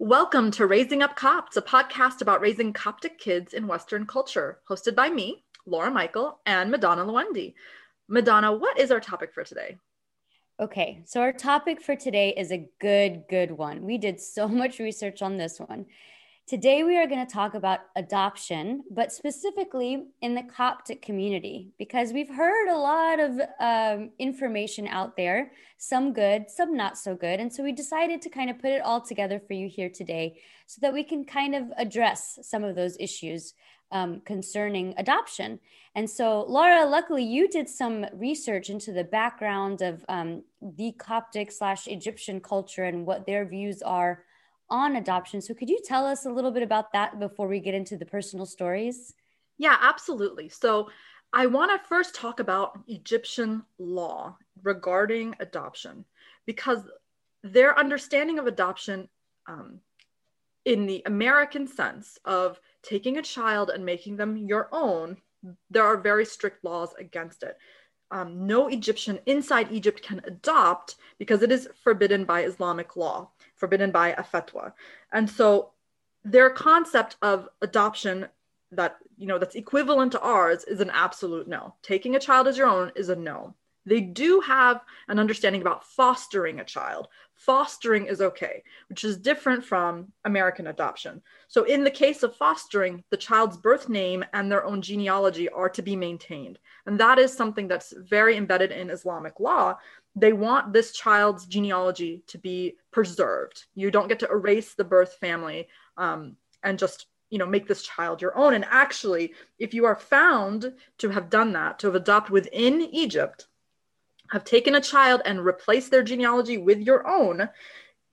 Welcome to Raising Up Copts, a podcast about raising Coptic kids in Western culture, hosted by me, Laura Michael, and Madonna Luendi. Madonna, what is our topic for today? Okay, so our topic for today is a good, good one. We did so much research on this one. Today, we are going to talk about adoption, but specifically in the Coptic community, because we've heard a lot of um, information out there, some good, some not so good. And so we decided to kind of put it all together for you here today so that we can kind of address some of those issues um, concerning adoption. And so, Laura, luckily you did some research into the background of um, the Coptic slash Egyptian culture and what their views are on adoption. So, could you tell us a little bit about that before we get into the personal stories? Yeah, absolutely. So, I want to first talk about Egyptian law regarding adoption because their understanding of adoption um, in the American sense of taking a child and making them your own, there are very strict laws against it. Um, no Egyptian inside Egypt can adopt because it is forbidden by Islamic law forbidden by a fatwa. And so their concept of adoption that you know that's equivalent to ours is an absolute no. Taking a child as your own is a no. They do have an understanding about fostering a child. Fostering is okay, which is different from American adoption. So, in the case of fostering, the child's birth name and their own genealogy are to be maintained. And that is something that's very embedded in Islamic law they want this child's genealogy to be preserved. You don't get to erase the birth family um, and just you know make this child your own. And actually, if you are found to have done that, to have adopted within Egypt, have taken a child and replaced their genealogy with your own,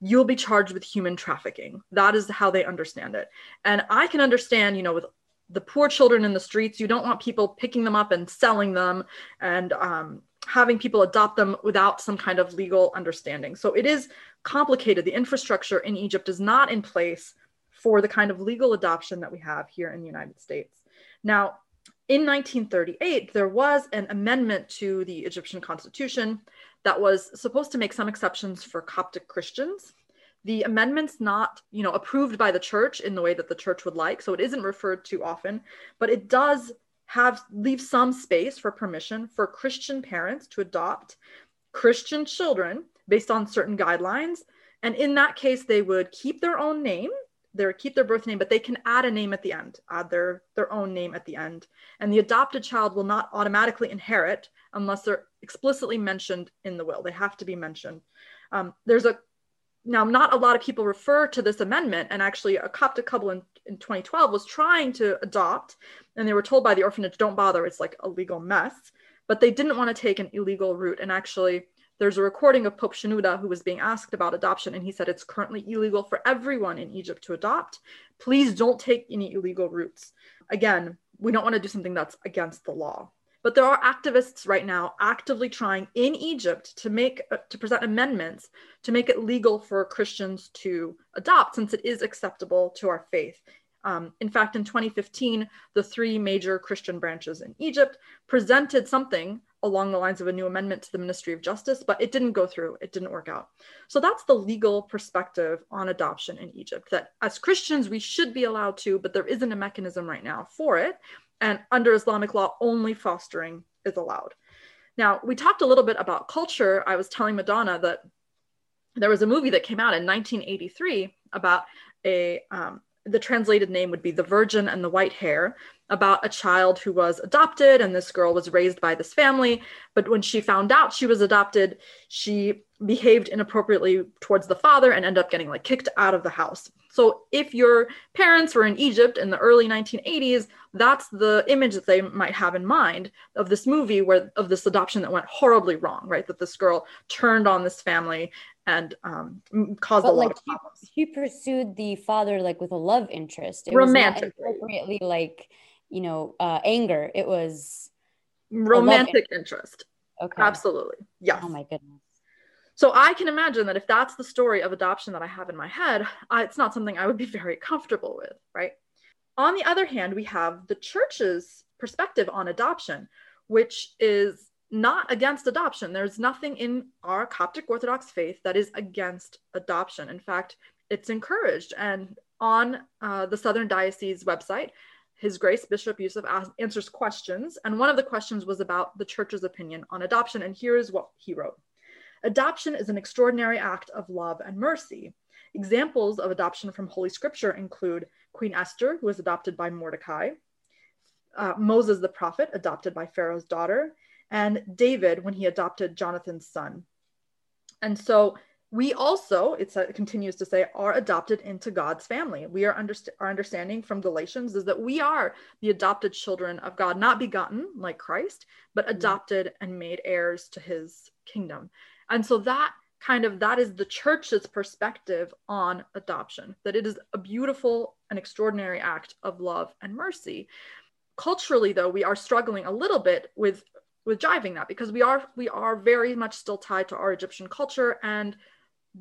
you'll be charged with human trafficking. That is how they understand it. And I can understand, you know, with the poor children in the streets, you don't want people picking them up and selling them and um, having people adopt them without some kind of legal understanding. So it is complicated. The infrastructure in Egypt is not in place for the kind of legal adoption that we have here in the United States. Now, in 1938, there was an amendment to the Egyptian constitution that was supposed to make some exceptions for Coptic Christians. The amendment's not, you know, approved by the church in the way that the church would like, so it isn't referred to often, but it does have leave some space for permission for Christian parents to adopt Christian children based on certain guidelines. And in that case, they would keep their own name, they keep their birth name, but they can add a name at the end, add their, their own name at the end. And the adopted child will not automatically inherit unless they're explicitly mentioned in the will. They have to be mentioned. Um, there's a now not a lot of people refer to this amendment and actually a coptic couple in, in 2012 was trying to adopt and they were told by the orphanage don't bother it's like a legal mess but they didn't want to take an illegal route and actually there's a recording of pope shenouda who was being asked about adoption and he said it's currently illegal for everyone in egypt to adopt. Please don't take any illegal routes. Again we don't want to do something that's against the law. But there are activists right now actively trying in Egypt to make uh, to present amendments to make it legal for Christians to adopt, since it is acceptable to our faith. Um, in fact, in 2015, the three major Christian branches in Egypt presented something along the lines of a new amendment to the Ministry of Justice, but it didn't go through. It didn't work out. So that's the legal perspective on adoption in Egypt that as Christians, we should be allowed to, but there isn't a mechanism right now for it. And under Islamic law, only fostering is allowed. Now, we talked a little bit about culture. I was telling Madonna that there was a movie that came out in 1983 about a, um, the translated name would be The Virgin and the White Hair, about a child who was adopted, and this girl was raised by this family. But when she found out she was adopted, she behaved inappropriately towards the father and ended up getting like kicked out of the house. So if your parents were in Egypt in the early 1980s, that's the image that they might have in mind of this movie where of this adoption that went horribly wrong, right? That this girl turned on this family and um, caused but a lot like of problems. She, she, pursued the father like with a love interest. It romantic, appropriately like you know uh, anger. It was romantic interest. Okay, absolutely, yes. Oh my goodness. So I can imagine that if that's the story of adoption that I have in my head, I, it's not something I would be very comfortable with, right? On the other hand, we have the church's perspective on adoption, which is not against adoption. There's nothing in our Coptic Orthodox faith that is against adoption. In fact, it's encouraged. And on uh, the Southern Diocese website, His Grace Bishop Youssef answers questions. And one of the questions was about the church's opinion on adoption. And here is what he wrote Adoption is an extraordinary act of love and mercy. Examples of adoption from Holy Scripture include Queen Esther, who was adopted by Mordecai, uh, Moses the prophet, adopted by Pharaoh's daughter, and David when he adopted Jonathan's son. And so we also, it continues to say, are adopted into God's family. We are underst- our understanding from Galatians is that we are the adopted children of God, not begotten like Christ, but mm-hmm. adopted and made heirs to his kingdom. And so that kind of that is the church's perspective on adoption that it is a beautiful and extraordinary act of love and mercy culturally though we are struggling a little bit with with jiving that because we are we are very much still tied to our egyptian culture and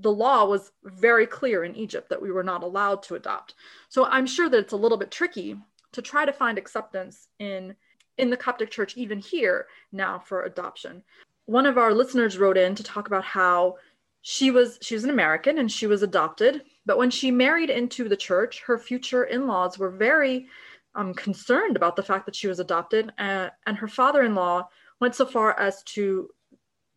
the law was very clear in Egypt that we were not allowed to adopt. So I'm sure that it's a little bit tricky to try to find acceptance in in the Coptic church even here now for adoption. One of our listeners wrote in to talk about how she was she was an American and she was adopted, but when she married into the church, her future in-laws were very um, concerned about the fact that she was adopted, uh, and her father-in-law went so far as to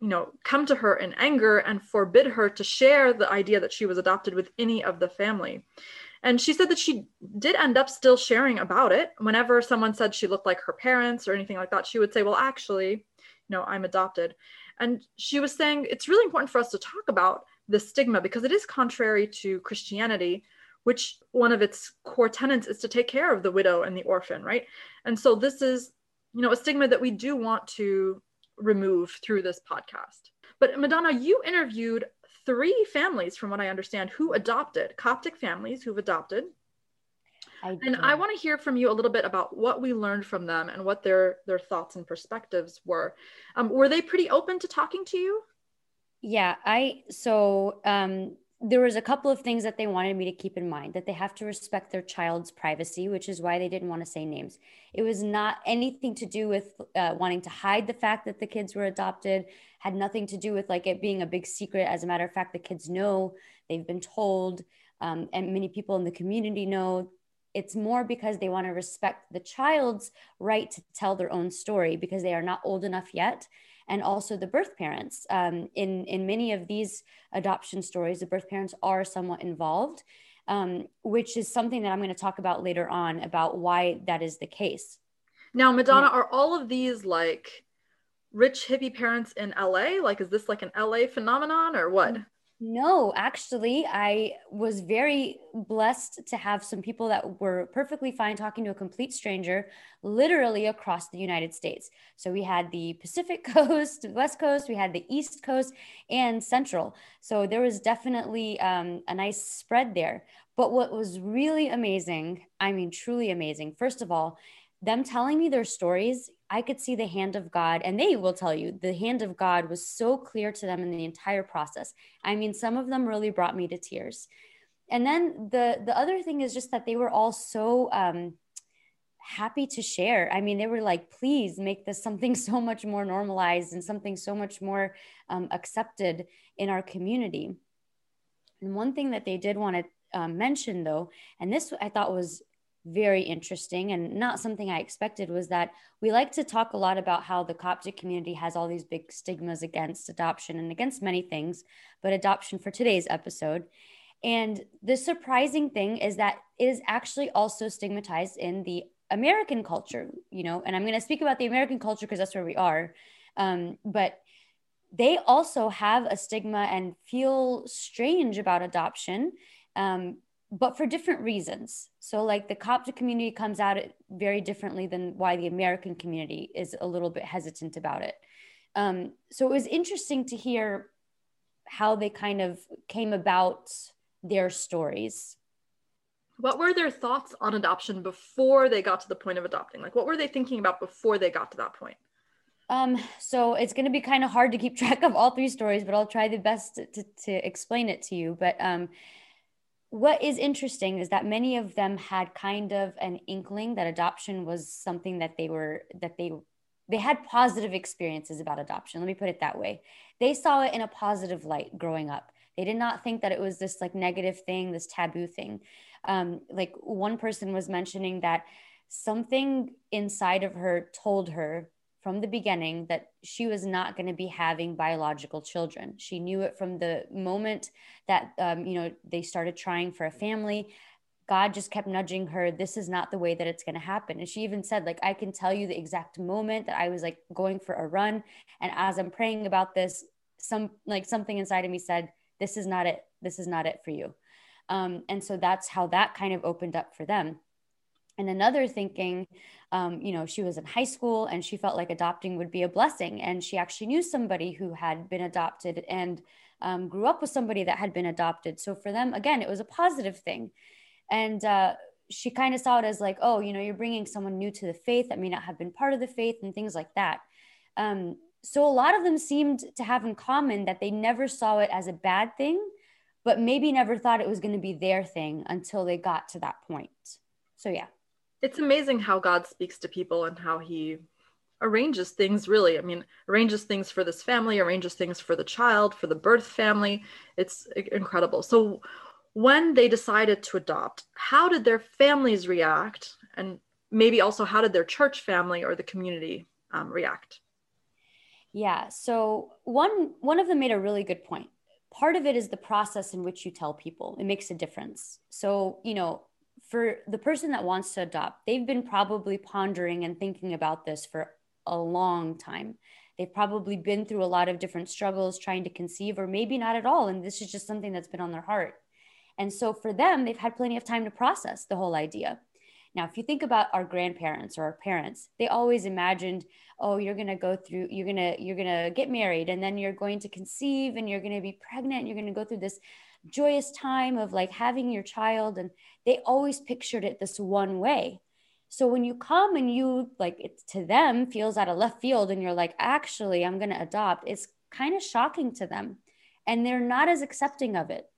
you know come to her in anger and forbid her to share the idea that she was adopted with any of the family. And she said that she did end up still sharing about it. Whenever someone said she looked like her parents or anything like that she would say well actually you know i'm adopted. And she was saying it's really important for us to talk about the stigma because it is contrary to christianity which one of its core tenets is to take care of the widow and the orphan right? And so this is you know a stigma that we do want to remove through this podcast. But Madonna, you interviewed three families, from what I understand, who adopted Coptic families who've adopted. I and I want to hear from you a little bit about what we learned from them and what their their thoughts and perspectives were. Um, were they pretty open to talking to you? Yeah, I so um, there was a couple of things that they wanted me to keep in mind that they have to respect their child's privacy which is why they didn't want to say names. It was not anything to do with uh, wanting to hide the fact that the kids were adopted had nothing to do with like it being a big secret. As a matter of fact the kids know they've been told um, and many people in the community know. It's more because they want to respect the child's right to tell their own story because they are not old enough yet and also the birth parents. Um, in, in many of these adoption stories, the birth parents are somewhat involved, um, which is something that I'm going to talk about later on about why that is the case. Now, Madonna, yeah. are all of these like rich hippie parents in LA? Like, is this like an LA phenomenon or what? No, actually, I was very blessed to have some people that were perfectly fine talking to a complete stranger literally across the United States. So we had the Pacific Coast, West Coast, we had the East Coast, and Central. So there was definitely um, a nice spread there. But what was really amazing, I mean, truly amazing, first of all, them telling me their stories, I could see the hand of God, and they will tell you the hand of God was so clear to them in the entire process. I mean, some of them really brought me to tears. And then the the other thing is just that they were all so um, happy to share. I mean, they were like, please make this something so much more normalized and something so much more um, accepted in our community. And one thing that they did want to um, mention, though, and this I thought was very interesting and not something I expected was that we like to talk a lot about how the Coptic community has all these big stigmas against adoption and against many things, but adoption for today's episode. And the surprising thing is that it is actually also stigmatized in the American culture, you know, and I'm going to speak about the American culture because that's where we are. Um, but they also have a stigma and feel strange about adoption um, but for different reasons. So, like the Coptic community comes at it very differently than why the American community is a little bit hesitant about it. Um, so, it was interesting to hear how they kind of came about their stories. What were their thoughts on adoption before they got to the point of adopting? Like, what were they thinking about before they got to that point? Um, so it's going to be kind of hard to keep track of all three stories, but I'll try the best to, to, to explain it to you. But um, what is interesting is that many of them had kind of an inkling that adoption was something that they were that they they had positive experiences about adoption. Let me put it that way. They saw it in a positive light growing up. They did not think that it was this like negative thing, this taboo thing. Um, like one person was mentioning that something inside of her told her from the beginning that she was not going to be having biological children. She knew it from the moment that um, you know they started trying for a family. God just kept nudging her. This is not the way that it's going to happen. And she even said, like, I can tell you the exact moment that I was like going for a run, and as I'm praying about this, some like something inside of me said, "This is not it. This is not it for you." Um, and so that's how that kind of opened up for them and another thinking um, you know she was in high school and she felt like adopting would be a blessing. And she actually knew somebody who had been adopted and um, grew up with somebody that had been adopted. So for them again it was a positive thing. And uh, she kind of saw it as like oh you know you're bringing someone new to the faith that may not have been part of the faith and things like that. Um, so a lot of them seemed to have in common that they never saw it as a bad thing but maybe never thought it was going to be their thing until they got to that point. So yeah it's amazing how God speaks to people and how he arranges things really. I mean, arranges things for this family, arranges things for the child, for the birth family. It's incredible. So when they decided to adopt, how did their families react? And maybe also how did their church family or the community um, react? Yeah. So one one of them made a really good point. Part of it is the process in which you tell people. It makes a difference. So, you know, for the person that wants to adopt, they've been probably pondering and thinking about this for a long time. They've probably been through a lot of different struggles trying to conceive, or maybe not at all. And this is just something that's been on their heart. And so for them, they've had plenty of time to process the whole idea. Now, if you think about our grandparents or our parents, they always imagined, oh, you're going to go through, you're going to, you're going to get married and then you're going to conceive and you're going to be pregnant and you're going to go through this joyous time of like having your child and they always pictured it this one way. So when you come and you like it to them feels out of left field and you're like actually i'm going to adopt it's kind of shocking to them and they're not as accepting of it.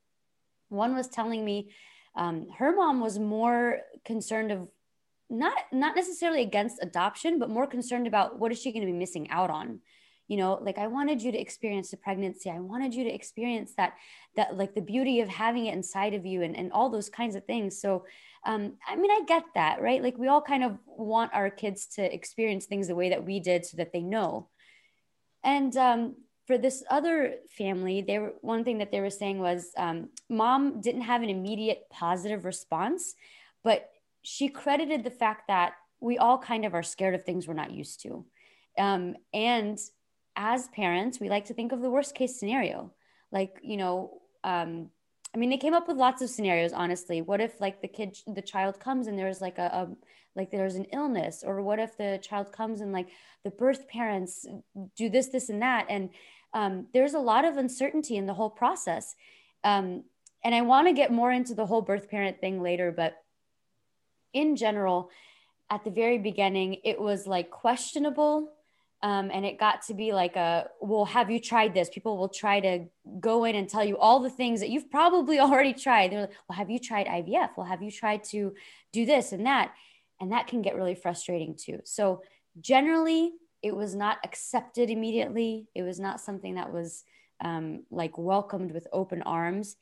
One was telling me um, her mom was more concerned of not not necessarily against adoption but more concerned about what is she going to be missing out on you know like i wanted you to experience the pregnancy. I wanted you to experience that that like the beauty of having it inside of you and, and all those kinds of things. So um, i mean i get that right? Like we all kind of want our kids to experience things the way that we did so that they know. And um, for this other family they were one thing that they were saying was um, mom didn't have an immediate positive response but she credited the fact that we all kind of are scared of things we're not used to. Um, and as parents, we like to think of the worst case scenario. Like, you know, um, I mean, they came up with lots of scenarios, honestly. What if like the kid, the child comes and there's like a, a like there's an illness or what if the child comes and like the birth parents do this, this and that. And um, there's a lot of uncertainty in the whole process. Um, and I want to get more into the whole birth parent thing later, but in general, at the very beginning, it was like questionable um, and it got to be like a well have you tried this? People will try to go in and tell you all the things that you've probably already tried. They're like well have you tried ivf well have you tried to do this and that? And that can get really frustrating too. So generally it was not accepted immediately. It was not something that was um, like welcomed with open arms.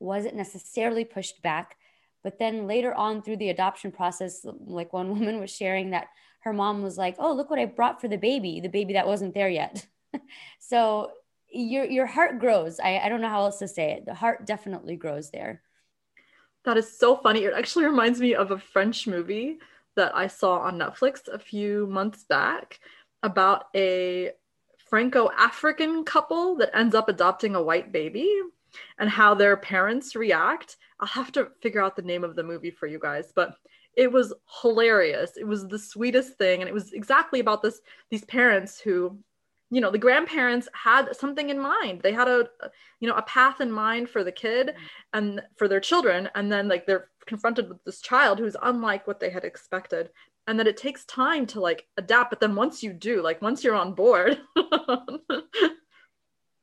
Wasn't necessarily pushed back. But then later on through the adoption process like one woman was sharing that her mom was like, "Oh, look what I brought for the baby, the baby that wasn't there yet." so your your heart grows. I, I don't know how else to say it. The heart definitely grows there. That is so funny. It actually reminds me of a French movie that I saw on Netflix a few months back about a Franco African couple that ends up adopting a white baby and how their parents react. I'll have to figure out the name of the movie for you guys, but it was hilarious. It was the sweetest thing. And it was exactly about this these parents who you know the grandparents had something in mind. They had a you know a path in mind for the kid and for their children. And then like they're confronted with this child who's unlike what they had expected. And that it takes time to like adapt. But then once you do like once you're on board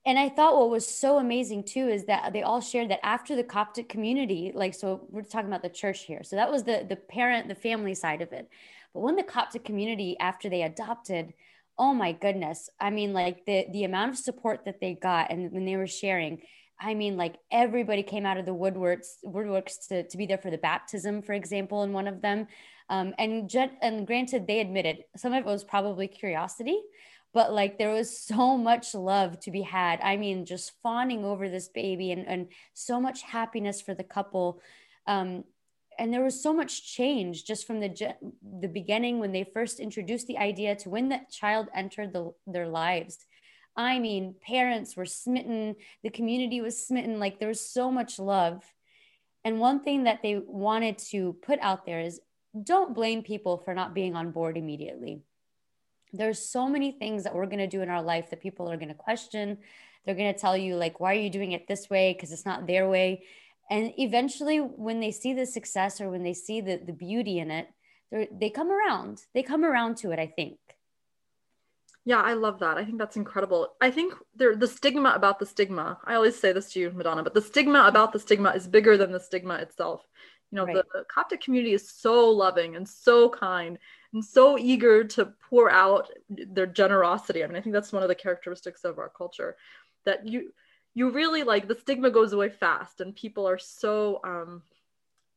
and I thought what was so amazing too is that they all shared that after the Coptic community, like so we're talking about the church here. So that was the the parent, the family side of it. But when the Coptic community, after they adopted, oh my goodness. I mean, like the the amount of support that they got and when they were sharing, I mean, like everybody came out of the woodworks, woodworks to, to be there for the baptism, for example, in one of them. Um, and, and granted, they admitted some of it was probably curiosity, but like there was so much love to be had. I mean, just fawning over this baby and, and so much happiness for the couple. Um, and there was so much change just from the the beginning when they first introduced the idea to when that child entered the, their lives I mean, parents were smitten, the community was smitten, like there was so much love. And one thing that they wanted to put out there is don't blame people for not being on board immediately. There's so many things that we're going to do in our life that people are going to question. They're going to tell you, like, why are you doing it this way? Because it's not their way. And eventually, when they see the success or when they see the, the beauty in it, they come around. They come around to it, I think. Yeah, I love that. I think that's incredible. I think there the stigma about the stigma. I always say this to you, Madonna, but the stigma about the stigma is bigger than the stigma itself. You know, right. the, the Coptic community is so loving and so kind so eager to pour out their generosity. I mean, I think that's one of the characteristics of our culture that you you really like the stigma goes away fast and people are so um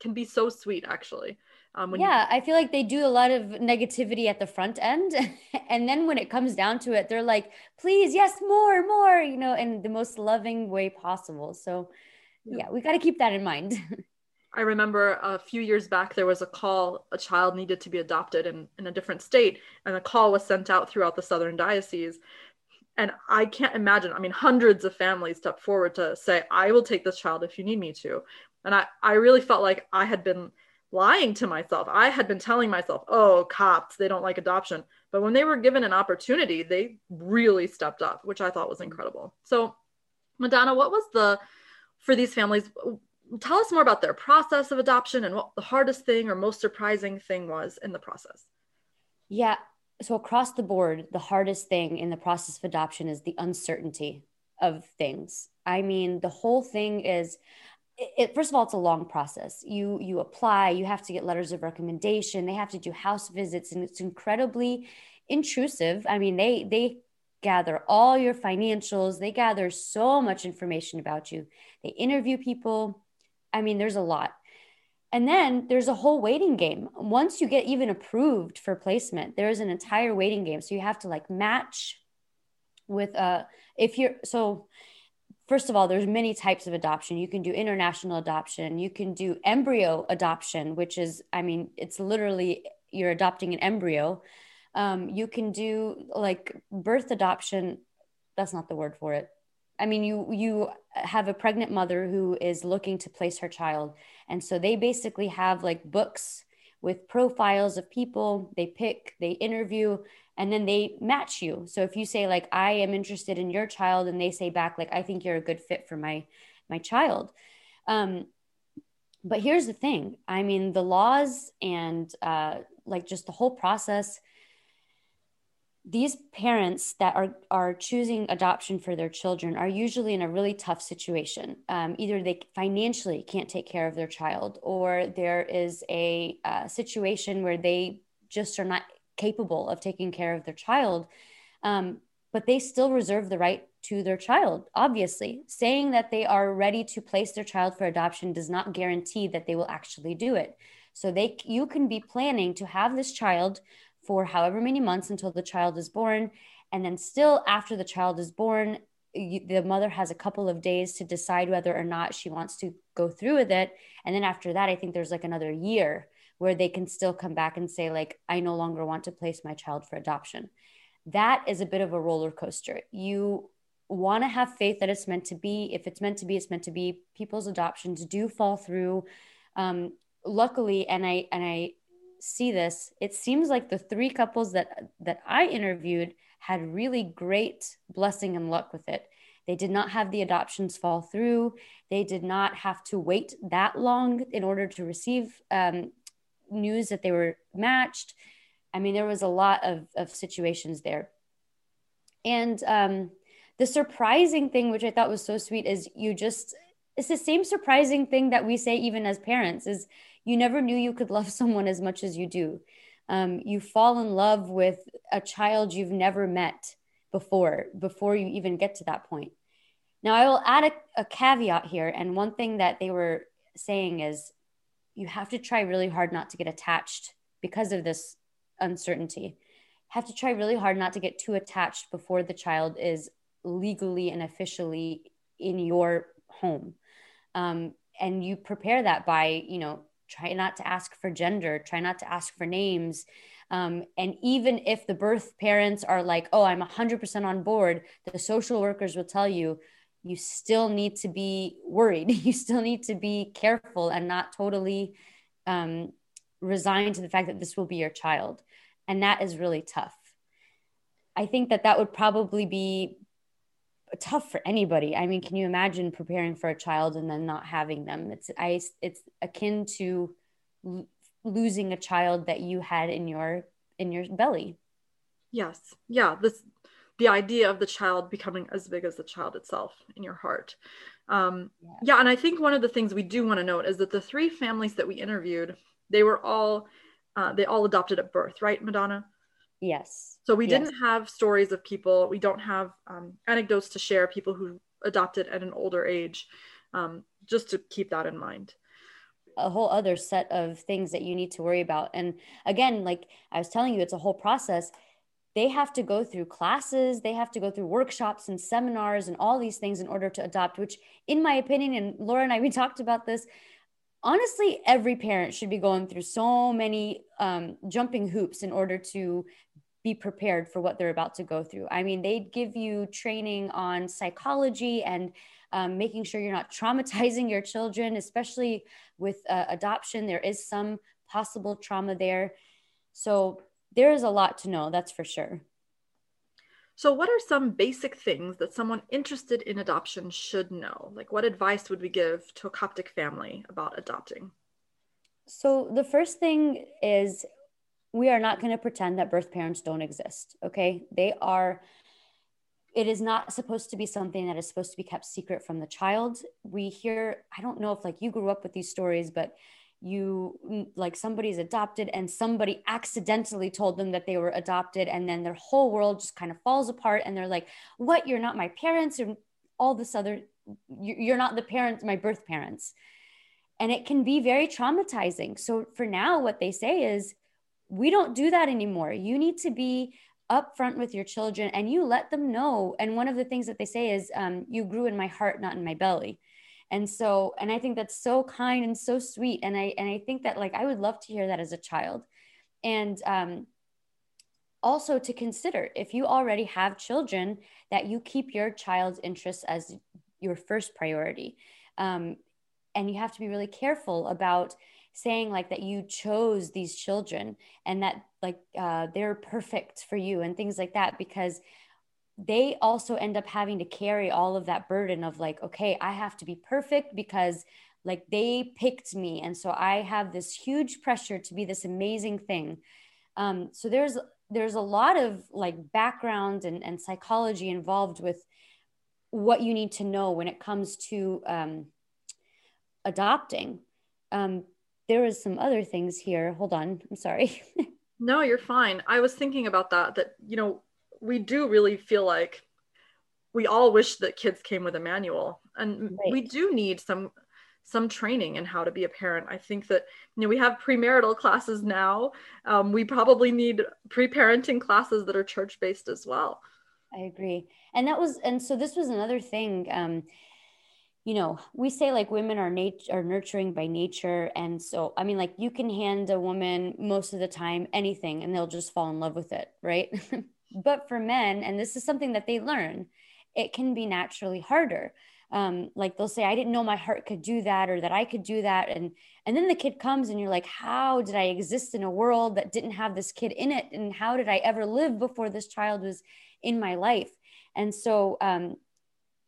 can be so sweet actually um, yeah, you- I feel like they do a lot of negativity at the front end. and then when it comes down to it, they're like, please, yes, more, more, you know, in the most loving way possible. So, yeah, yeah we got to keep that in mind. I remember a few years back, there was a call, a child needed to be adopted in, in a different state, and a call was sent out throughout the Southern Diocese. And I can't imagine, I mean, hundreds of families stepped forward to say, I will take this child if you need me to. And I, I really felt like I had been lying to myself. I had been telling myself, oh, Copts, they don't like adoption. But when they were given an opportunity, they really stepped up, which I thought was incredible. So, Madonna, what was the, for these families, tell us more about their process of adoption and what the hardest thing or most surprising thing was in the process. Yeah. So, across the board, the hardest thing in the process of adoption is the uncertainty of things. I mean, the whole thing is, it, first of all it's a long process you you apply you have to get letters of recommendation they have to do house visits and it's incredibly intrusive i mean they they gather all your financials they gather so much information about you they interview people i mean there's a lot. And then there's a whole waiting game. Once you get even approved for placement there's an entire waiting game. So you have to like match with uh if you're so first of all there's many types of adoption. You can do international adoption. You can do embryo adoption which is i mean it's literally you're adopting an embryo. Um, you can do like birth adoption. That's not the word for it i mean you you have a pregnant mother who is looking to place her child. And so they basically have like books with profiles of people. They pick they interview and then they match you. So if you say like i am interested in your child and they say back like i think you're a good fit for my my child. Um but here's the thing. I mean the laws and uh like just the whole process these parents that are are choosing adoption for their children are usually in a really tough situation. Um, either they financially can't take care of their child, or there is a uh, situation where they just are not capable of taking care of their child. Um, but they still reserve the right to their child. Obviously, saying that they are ready to place their child for adoption does not guarantee that they will actually do it. So they you can be planning to have this child for however many months until the child is born. And then still after the child is born you, the mother has a couple of days to decide whether or not she wants to go through with it. And then after that i think there's like another year where they can still come back and say like i no longer want to place my child for adoption. That is a bit of a roller coaster. You want to have faith that it's meant to be. If it's meant to be it's meant to be. People's adoptions do fall through. Um, luckily and i and i see this it seems like the three couples that that i interviewed had really great blessing and luck with it they did not have the adoptions fall through they did not have to wait that long in order to receive um, news that they were matched. I mean, there was a lot of, of situations there. And um, the surprising thing, which I thought was so sweet, is you just, it's the same surprising thing that we say even as parents is you never knew you could love someone as much as you do. Um, you fall in love with a child you've never met before, before you even get to that point. Now, I will add a, a caveat here. And one thing that they were saying is you have to try really hard not to get attached because of this uncertainty. Have to try really hard not to get too attached before the child is legally and officially in your home. Um, and you prepare that by, you know, try not to ask for gender, try not to ask for names. Um, and even if the birth parents are like, oh, I'm 100% on board, the social workers will tell you, you still need to be worried. You still need to be careful and not totally um, resigned to the fact that this will be your child. And that is really tough. I think that that would probably be tough for anybody. I mean, can you imagine preparing for a child and then not having them? It's I it's akin to l- losing a child that you had in your in your belly. Yes. Yeah, this the idea of the child becoming as big as the child itself in your heart. Um, yeah. yeah, and I think one of the things we do want to note is that the three families that we interviewed, they were all uh, they all adopted at birth, right, Madonna? Yes. So we yes. didn't have stories of people. We don't have um, anecdotes to share. People who adopted at an older age. Um, just to keep that in mind a whole other set of things that you need to worry about and again like i was telling you it's a whole process they have to go through classes they have to go through workshops and seminars and all these things in order to adopt which in my opinion and laura and i we talked about this honestly every parent should be going through so many um, jumping hoops in order to be prepared for what they're about to go through. I mean they'd give you training on psychology and um, making sure you're not traumatizing your children especially with uh, adoption. There is some possible trauma there. So there is a lot to know, that's for sure. So, what are some basic things that someone interested in adoption should know? Like, what advice would we give to a Coptic family about adopting? So, the first thing is we are not going to pretend that birth parents don't exist. Okay. They are, it is not supposed to be something that is supposed to be kept secret from the child. We hear, I don't know if like you grew up with these stories, but you like somebody's adopted and somebody accidentally told them that they were adopted and then their whole world just kind of falls apart and they're like what? You're not my parents? or all this other you're not the parents my birth parents. And it can be very traumatizing. So for now what they say is we don't do that anymore. You need to be upfront with your children and you let them know. And one of the things that they say is um, you grew in my heart not in my belly and so and i think that's so kind and so sweet and i and i think that like i would love to hear that as a child. And um also to consider if you already have children that you keep your child's interests as your first priority. Um, and you have to be really careful about saying like that you chose these children and that like uh, they're perfect for you and things like that because they also end up having to carry all of that burden of like okay i have to be perfect because like they picked me. And so i have this huge pressure to be this amazing thing. Um, so there's there's a lot of like background and, and psychology involved with what you need to know when it comes to um, adopting. Um, there is some other things here. Hold on. I'm sorry. No you're fine. I was thinking about that that you know we do really feel like we all wish that kids came with a manual. And right. we do need some some training in how to be a parent. I think that you know we have premarital classes now. Um, we probably need pre-parenting classes that are church based as well. I agree. And that was and so this was another thing um, you know we say like women are nature are nurturing by nature. And so i mean like you can hand a woman most of the time anything and they'll just fall in love with it right But for men, and this is something that they learn, it can be naturally harder. Um, like they'll say, I didn't know my heart could do that or that I could do that. And and then the kid comes and you're like, how did I exist in a world that didn't have this kid in it? And how did I ever live before this child was in my life? And so um,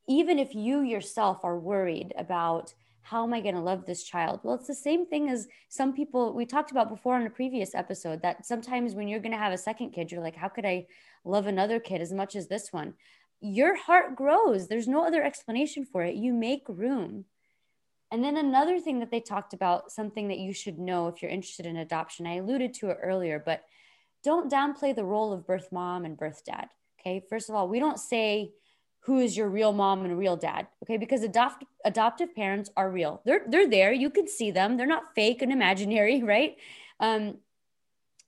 even if you yourself are worried about how am I going to love this child? Well, it's the same thing as some people we talked about before on a previous episode that sometimes when you're going to have a second kid, you're like, how could I love another kid as much as this one? Your heart grows. There's no other explanation for it. You make room. And then another thing that they talked about, something that you should know if you're interested in adoption, I alluded to it earlier, but don't downplay the role of birth mom and birth dad. Okay. First of all, we don't say who is your real mom and real dad okay because adopt adoptive parents are real they're they're there you can see them they're not fake and imaginary right um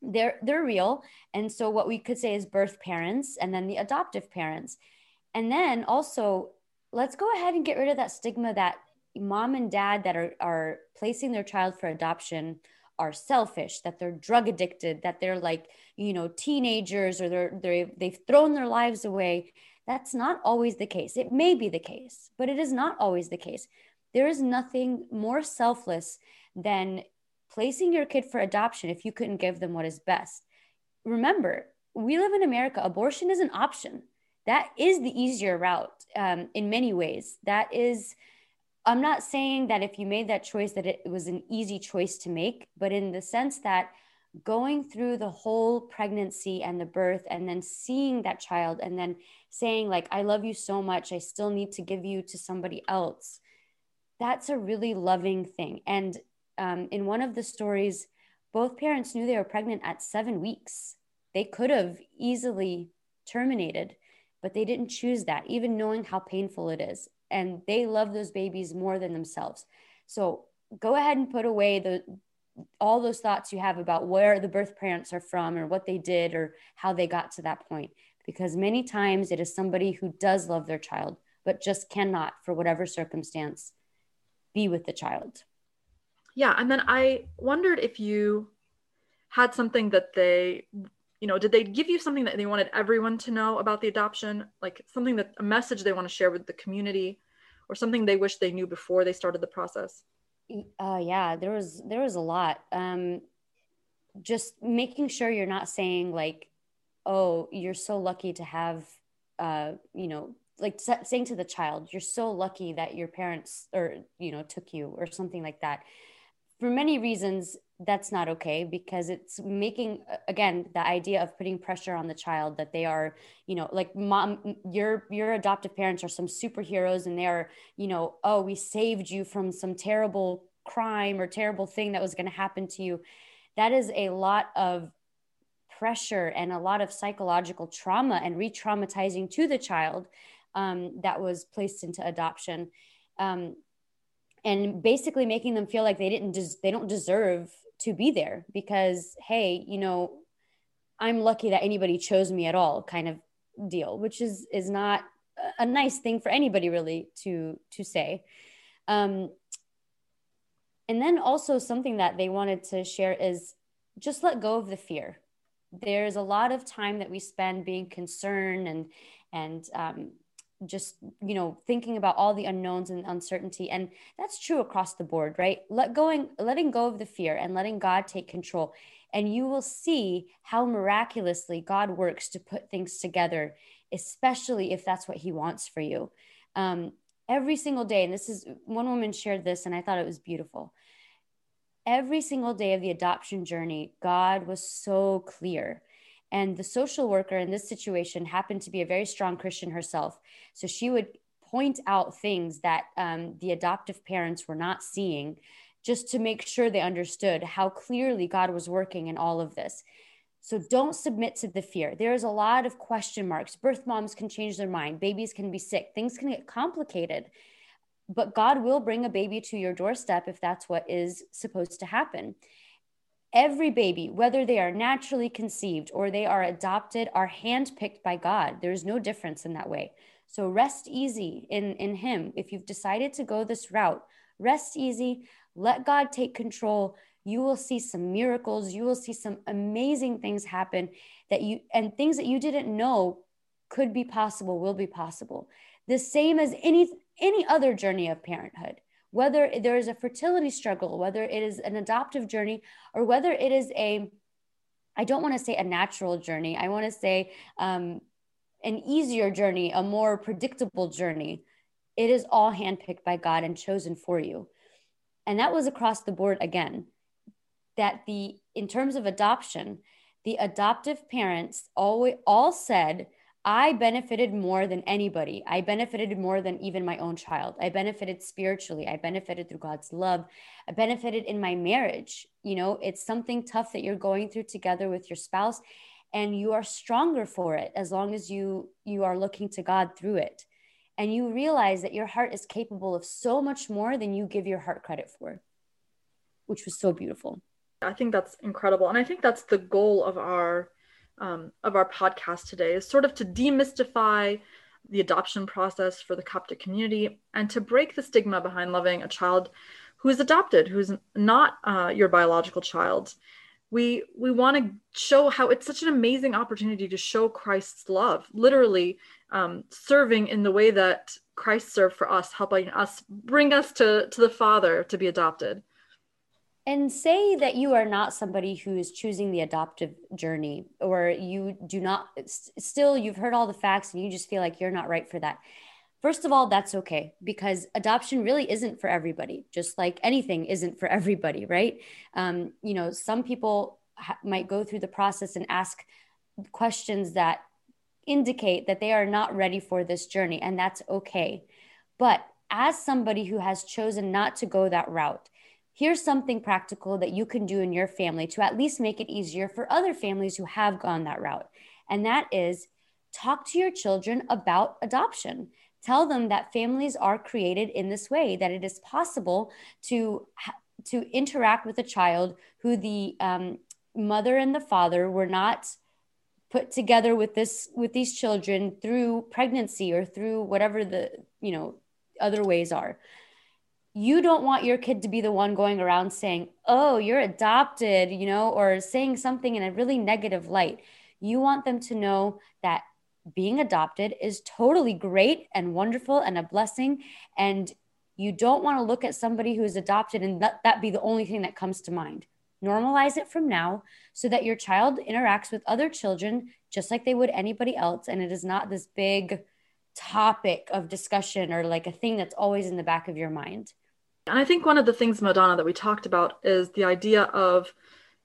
they're they're real. And so what we could say is birth parents and then the adoptive parents. And then also let's go ahead and get rid of that stigma that mom and dad that are are placing their child for adoption are selfish that they're drug addicted that they're like you know teenagers or they're they they've thrown their lives away. That's not always the case. It may be the case but it is not always the case. There is nothing more selfless than placing your kid for adoption if you couldn't give them what is best. Remember, we live in America, abortion is an option. That is the easier route um, in many ways. That is, I'm not saying that if you made that choice that it was an easy choice to make, but in the sense that going through the whole pregnancy and the birth and then seeing that child and then saying like i love you so much i still need to give you to somebody else that's a really loving thing and um, in one of the stories, both parents knew they were pregnant at seven weeks. They could have easily terminated, but they didn't choose that, even knowing how painful it is. And they love those babies more than themselves. So go ahead and put away the all those thoughts you have about where the birth parents are from or what they did or how they got to that point because many times it is somebody who does love their child but just cannot for whatever circumstance be with the child yeah and then i wondered if you had something that they you know did they give you something that they wanted everyone to know about the adoption? Like something that a message they want to share with the community or something they wish they knew before they started the process? Uh, yeah there was there was a lot. Um just making sure you're not saying like oh you're so lucky to have uh you know like saying to the child you're so lucky that your parents or you know took you or something like that for many reasons that's not okay because it's making again the idea of putting pressure on the child that they are you know like mom your your adoptive parents are some superheroes and they are you know oh we saved you from some terrible crime or terrible thing that was going to happen to you. That is a lot of pressure and a lot of psychological trauma and re-traumatizing to the child um, that was placed into adoption. Um, and basically making them feel like they didn't des- they don't deserve to be there because hey you know i'm lucky that anybody chose me at all kind of deal which is is not a nice thing for anybody really to to say. Um and then also something that they wanted to share is just let go of the fear. There's a lot of time that we spend being concerned and and um, just you know thinking about all the unknowns and uncertainty and that's true across the board right? Let going letting go of the fear and letting god take control and you will see how miraculously god works to put things together especially if that's what he wants for you. Um, every single day and this is one woman shared this and i thought it was beautiful. Every single day of the adoption journey god was so clear and the social worker in this situation happened to be a very strong Christian herself. So she would point out things that um, the adoptive parents were not seeing just to make sure they understood how clearly God was working in all of this. So don't submit to the fear. There is a lot of question marks. Birth moms can change their mind, babies can be sick, things can get complicated. But God will bring a baby to your doorstep if that's what is supposed to happen. Every baby, whether they are naturally conceived or they are adopted, are handpicked by God. There's no difference in that way. So rest easy in, in Him. If you've decided to go this route, rest easy, let God take control. You will see some miracles. You will see some amazing things happen that you, and things that you didn't know could be possible, will be possible. The same as any, any other journey of parenthood whether there is a fertility struggle, whether it is an adoptive journey, or whether it is a, I don't want to say a natural journey, I want to say um, an easier journey, a more predictable journey. It is all handpicked by God and chosen for you. And that was across the board again. That the, in terms of adoption, the adoptive parents always all said, I benefited more than anybody. I benefited more than even my own child. I benefited spiritually. I benefited through God's love. I benefited in my marriage. You know, it's something tough that you're going through together with your spouse and you are stronger for it as long as you you are looking to God through it. and you realize that your heart is capable of so much more than you give your heart credit for, which was so beautiful. I think that's incredible. And I think that's the goal of our um, of our podcast today is sort of to demystify the adoption process for the Coptic community and to break the stigma behind loving a child who is adopted, who's not uh, your biological child. We we want to show how it's such an amazing opportunity to show Christ's love, literally um, serving in the way that Christ served for us, helping us bring us to to the Father to be adopted and say that you are not somebody who is choosing the adoptive journey or you do not still you've heard all the facts and you just feel like you're not right for that. First of all that's okay because adoption really isn't for everybody just like anything isn't for everybody right? Um, you know some people ha- might go through the process and ask questions that indicate that they are not ready for this journey and that's okay. But as somebody who has chosen not to go that route here's something practical that you can do in your family to at least make it easier for other families who have gone that route. And that is talk to your children about adoption. Tell them that families are created in this way, that it is possible to, to interact with a child who the um, mother and the father were not put together with this with these children through pregnancy or through whatever the you know other ways are you don't want your kid to be the one going around saying, oh, you're adopted, you know, or saying something in a really negative light. You want them to know that being adopted is totally great and wonderful and a blessing. And you don't want to look at somebody who is adopted and let that be the only thing that comes to mind. Normalize it from now so that your child interacts with other children just like they would anybody else. And it is not this big topic of discussion or like a thing that's always in the back of your mind. And I think one of the things, Madonna, that we talked about is the idea of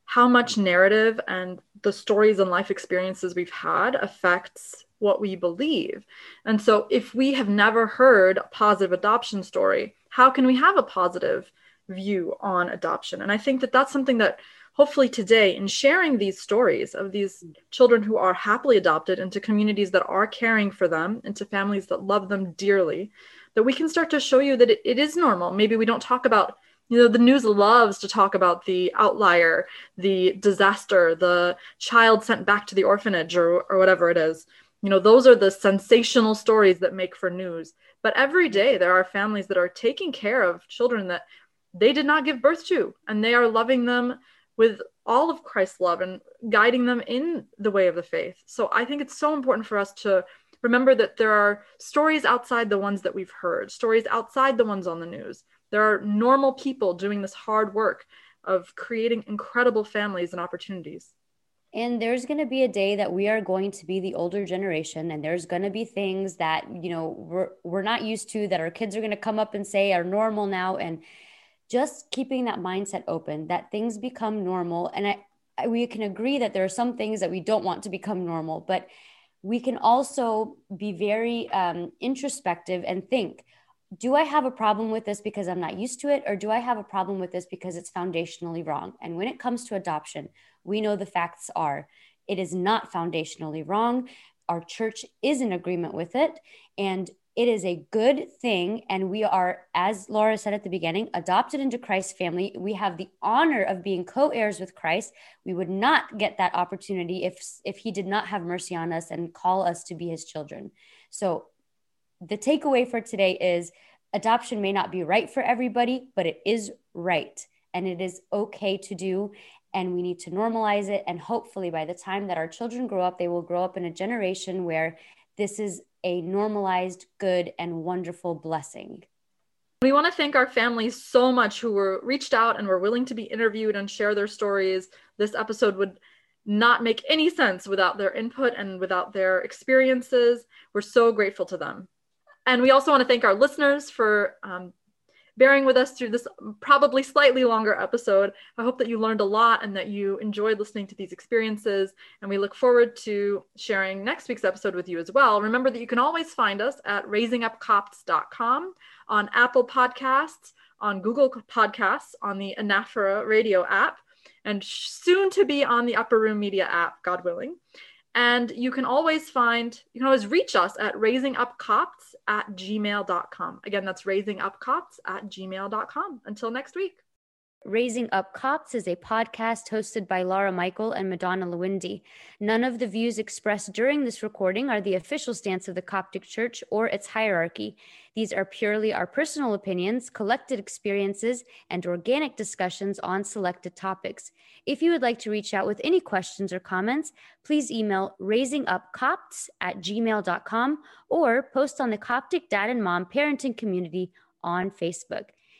how much narrative and the stories and life experiences we've had affects what we believe. And so if we have never heard a positive adoption story, how can we have a positive view on adoption? And I think that that's something that hopefully today in sharing these stories of these mm. children who are happily adopted into communities that are caring for them, into families that love them dearly, that we can start to show you that it, it is normal. Maybe we don't talk about, you know, the news loves to talk about the outlier, the disaster, the child sent back to the orphanage or, or whatever it is. You know, those are the sensational stories that make for news. But every mm. day there are families that are taking care of children that they did not give birth to, and they are loving them with all of Christ's love and guiding them in the way of the faith. So I think it's so important for us to remember that there are stories outside the ones that we've heard, stories outside the ones on the news. There are normal people doing this hard work of creating incredible families and opportunities. And there's going to be a day that we are going to be the older generation, and there's going to be things that you know we're we're not used to that our kids are going to come up and say are normal now. And just keeping that mindset open that things become normal, and I, I we can agree that there are some things that we don't want to become normal, but we can also be very um, introspective and think do I have a problem with this because I'm not used to it, or do I have a problem with this because it's foundationally wrong? And when it comes to adoption, we know the facts are it is not foundationally wrong. Our church is in agreement with it. And it is a good thing. And we are, as Laura said at the beginning, adopted into Christ's family. We have the honor of being co heirs with Christ. We would not get that opportunity if, if he did not have mercy on us and call us to be his children. So, the takeaway for today is adoption may not be right for everybody, but it is right. And it is okay to do. And we need to normalize it. And hopefully, by the time that our children grow up, they will grow up in a generation where this is a normalized, good, and wonderful blessing. We want to thank our families so much who were reached out and were willing to be interviewed and share their stories. This episode would not make any sense without their input and without their experiences. We're so grateful to them. And we also want to thank our listeners for um, bearing with us through this probably slightly longer episode. I hope that you learned a lot and that you enjoyed listening to these experiences. And we look forward to sharing next week's episode with you as well. Remember that you can always find us at raisingupcopts.com, on Apple Podcasts, on Google Podcasts, on the Anaphora radio app, and soon to be on the Upper Room Media app, God willing. And you can always find, you can always reach us at Raising Up Copts at gmail.com. Again, that's raisingupcopts at gmail.com. Until next week. Raising Up Copts is a podcast hosted by Laura Michael and Madonna Lewindi. None of the views expressed during this recording are the official stance of the Coptic Church or its hierarchy. These are purely our personal opinions, collected experiences, and organic discussions on selected topics. If you would like to reach out with any questions or comments, please email raisingupcopts at gmail.com or post on the Coptic Dad and Mom Parenting Community on Facebook.